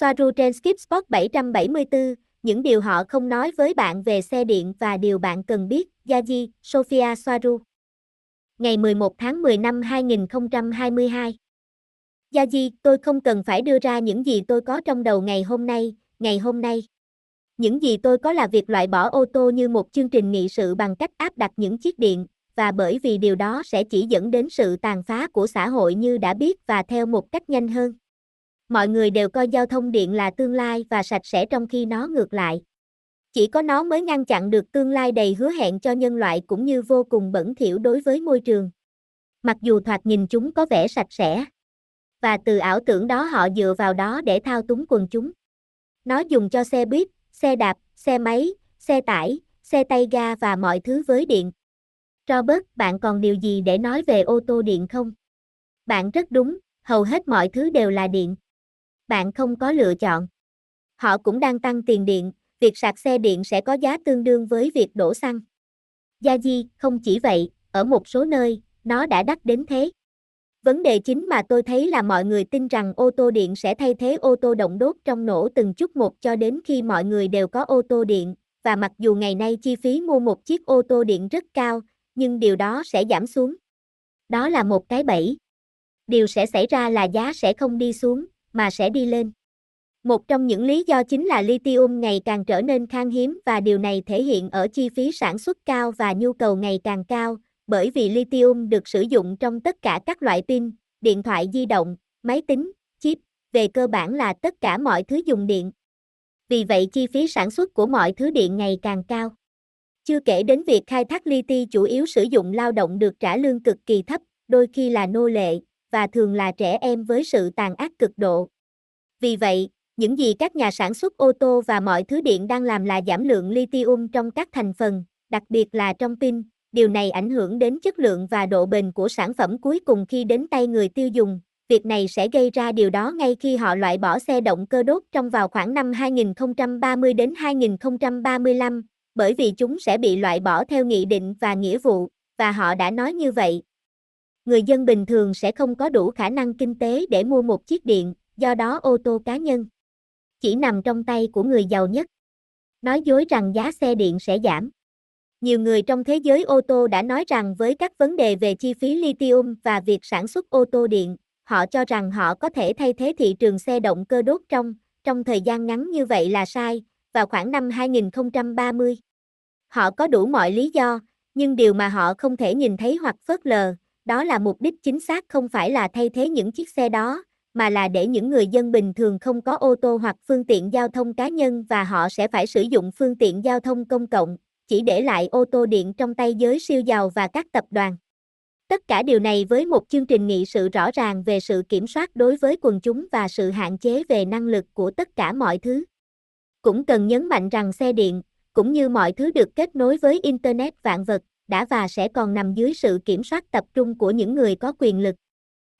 Soaru trên Skip Spot 774, những điều họ không nói với bạn về xe điện và điều bạn cần biết, Yaji, Sofia Soaru. Ngày 11 tháng 10 năm 2022. Yaji, tôi không cần phải đưa ra những gì tôi có trong đầu ngày hôm nay, ngày hôm nay. Những gì tôi có là việc loại bỏ ô tô như một chương trình nghị sự bằng cách áp đặt những chiếc điện, và bởi vì điều đó sẽ chỉ dẫn đến sự tàn phá của xã hội như đã biết và theo một cách nhanh hơn. Mọi người đều coi giao thông điện là tương lai và sạch sẽ trong khi nó ngược lại. Chỉ có nó mới ngăn chặn được tương lai đầy hứa hẹn cho nhân loại cũng như vô cùng bẩn thỉu đối với môi trường. Mặc dù thoạt nhìn chúng có vẻ sạch sẽ. Và từ ảo tưởng đó họ dựa vào đó để thao túng quần chúng. Nó dùng cho xe buýt, xe đạp, xe máy, xe tải, xe tay ga và mọi thứ với điện. Robert, bạn còn điều gì để nói về ô tô điện không? Bạn rất đúng, hầu hết mọi thứ đều là điện. Bạn không có lựa chọn. Họ cũng đang tăng tiền điện, việc sạc xe điện sẽ có giá tương đương với việc đổ xăng. Gia Di, không chỉ vậy, ở một số nơi, nó đã đắt đến thế. Vấn đề chính mà tôi thấy là mọi người tin rằng ô tô điện sẽ thay thế ô tô động đốt trong nổ từng chút một cho đến khi mọi người đều có ô tô điện, và mặc dù ngày nay chi phí mua một chiếc ô tô điện rất cao, nhưng điều đó sẽ giảm xuống. Đó là một cái bẫy. Điều sẽ xảy ra là giá sẽ không đi xuống, mà sẽ đi lên. Một trong những lý do chính là lithium ngày càng trở nên khan hiếm và điều này thể hiện ở chi phí sản xuất cao và nhu cầu ngày càng cao, bởi vì lithium được sử dụng trong tất cả các loại pin, điện thoại di động, máy tính, chip, về cơ bản là tất cả mọi thứ dùng điện. Vì vậy chi phí sản xuất của mọi thứ điện ngày càng cao. Chưa kể đến việc khai thác li chủ yếu sử dụng lao động được trả lương cực kỳ thấp, đôi khi là nô lệ, và thường là trẻ em với sự tàn ác cực độ. Vì vậy, những gì các nhà sản xuất ô tô và mọi thứ điện đang làm là giảm lượng lithium trong các thành phần, đặc biệt là trong pin. Điều này ảnh hưởng đến chất lượng và độ bền của sản phẩm cuối cùng khi đến tay người tiêu dùng. Việc này sẽ gây ra điều đó ngay khi họ loại bỏ xe động cơ đốt trong vào khoảng năm 2030 đến 2035, bởi vì chúng sẽ bị loại bỏ theo nghị định và nghĩa vụ, và họ đã nói như vậy. Người dân bình thường sẽ không có đủ khả năng kinh tế để mua một chiếc điện, do đó ô tô cá nhân chỉ nằm trong tay của người giàu nhất. Nói dối rằng giá xe điện sẽ giảm. Nhiều người trong thế giới ô tô đã nói rằng với các vấn đề về chi phí lithium và việc sản xuất ô tô điện, họ cho rằng họ có thể thay thế thị trường xe động cơ đốt trong trong thời gian ngắn như vậy là sai, vào khoảng năm 2030. Họ có đủ mọi lý do, nhưng điều mà họ không thể nhìn thấy hoặc phớt lờ, đó là mục đích chính xác không phải là thay thế những chiếc xe đó, mà là để những người dân bình thường không có ô tô hoặc phương tiện giao thông cá nhân và họ sẽ phải sử dụng phương tiện giao thông công cộng, chỉ để lại ô tô điện trong tay giới siêu giàu và các tập đoàn. Tất cả điều này với một chương trình nghị sự rõ ràng về sự kiểm soát đối với quần chúng và sự hạn chế về năng lực của tất cả mọi thứ. Cũng cần nhấn mạnh rằng xe điện, cũng như mọi thứ được kết nối với Internet vạn vật, đã và sẽ còn nằm dưới sự kiểm soát tập trung của những người có quyền lực.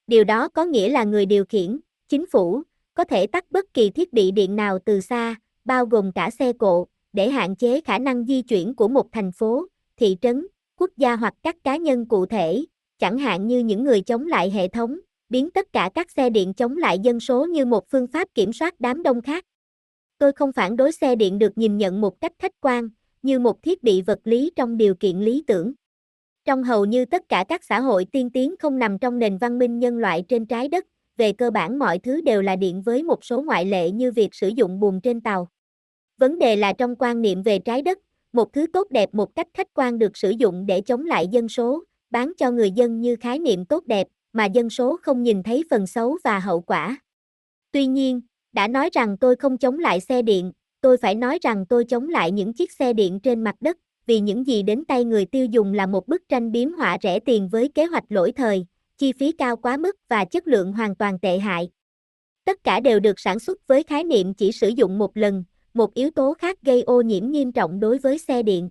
Điều đó có nghĩa là người điều khiển, chính phủ, có thể tắt bất kỳ thiết bị điện nào từ xa, bao gồm cả xe cộ, để hạn chế khả năng di chuyển của một thành phố, thị trấn, quốc gia hoặc các cá nhân cụ thể, chẳng hạn như những người chống lại hệ thống, biến tất cả các xe điện chống lại dân số như một phương pháp kiểm soát đám đông khác. Tôi không phản đối xe điện được nhìn nhận một cách khách quan, như một thiết bị vật lý trong điều kiện lý tưởng. Trong hầu như tất cả các xã hội tiên tiến không nằm trong nền văn minh nhân loại trên trái đất, về cơ bản mọi thứ đều là điện với một số ngoại lệ như việc sử dụng buồng trên tàu. Vấn đề là trong quan niệm về trái đất, một thứ tốt đẹp một cách khách quan được sử dụng để chống lại dân số, bán cho người dân như khái niệm tốt đẹp, mà dân số không nhìn thấy phần xấu và hậu quả. Tuy nhiên, đã nói rằng tôi không chống lại xe điện, tôi phải nói rằng tôi chống lại những chiếc xe điện trên mặt đất, vì những gì đến tay người tiêu dùng là một bức tranh biếm họa rẻ tiền với kế hoạch lỗi thời, chi phí cao quá mức và chất lượng hoàn toàn tệ hại. Tất cả đều được sản xuất với khái niệm chỉ sử dụng một lần, một yếu tố khác gây ô nhiễm nghiêm trọng đối với xe điện.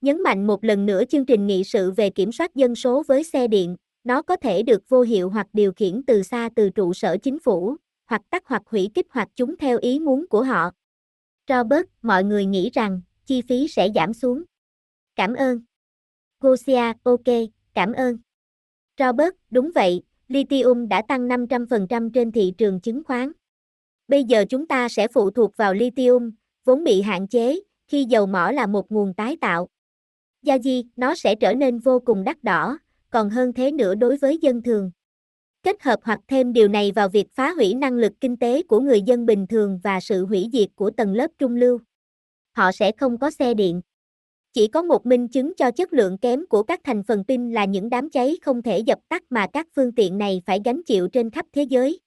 Nhấn mạnh một lần nữa chương trình nghị sự về kiểm soát dân số với xe điện, nó có thể được vô hiệu hoặc điều khiển từ xa từ trụ sở chính phủ, hoặc tắt hoặc hủy kích hoạt chúng theo ý muốn của họ. Robert, mọi người nghĩ rằng, chi phí sẽ giảm xuống. Cảm ơn. Gosia, ok, cảm ơn. Robert, đúng vậy, lithium đã tăng 500% trên thị trường chứng khoán. Bây giờ chúng ta sẽ phụ thuộc vào lithium, vốn bị hạn chế, khi dầu mỏ là một nguồn tái tạo. Gia di, nó sẽ trở nên vô cùng đắt đỏ, còn hơn thế nữa đối với dân thường. Kết hợp hoặc thêm điều này vào việc phá hủy năng lực kinh tế của người dân bình thường và sự hủy diệt của tầng lớp trung lưu. Họ sẽ không có xe điện. Chỉ có một minh chứng cho chất lượng kém của các thành phần pin là những đám cháy không thể dập tắt mà các phương tiện này phải gánh chịu trên khắp thế giới.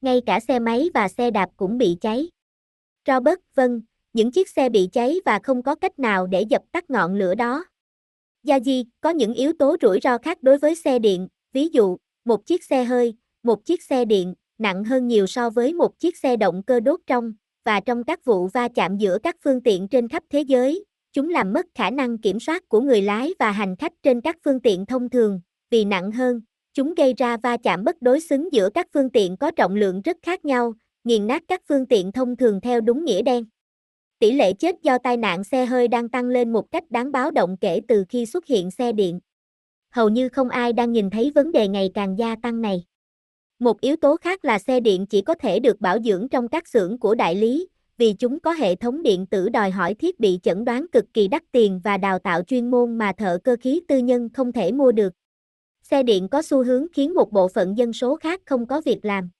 Ngay cả xe máy và xe đạp cũng bị cháy. Robert, vâng, những chiếc xe bị cháy và không có cách nào để dập tắt ngọn lửa đó. Gia di, có những yếu tố rủi ro khác đối với xe điện, ví dụ, một chiếc xe hơi, một chiếc xe điện, nặng hơn nhiều so với một chiếc xe động cơ đốt trong, và trong các vụ va chạm giữa các phương tiện trên khắp thế giới, chúng làm mất khả năng kiểm soát của người lái và hành khách trên các phương tiện thông thường, vì nặng hơn, chúng gây ra va chạm bất đối xứng giữa các phương tiện có trọng lượng rất khác nhau, nghiền nát các phương tiện thông thường theo đúng nghĩa đen. Tỷ lệ chết do tai nạn xe hơi đang tăng lên một cách đáng báo động kể từ khi xuất hiện xe điện. Hầu như không ai đang nhìn thấy vấn đề ngày càng gia tăng này. Một yếu tố khác là xe điện chỉ có thể được bảo dưỡng trong các xưởng của đại lý, vì chúng có hệ thống điện tử đòi hỏi thiết bị chẩn đoán cực kỳ đắt tiền và đào tạo chuyên môn mà thợ cơ khí tư nhân không thể mua được. Xe điện có xu hướng khiến một bộ phận dân số khác không có việc làm.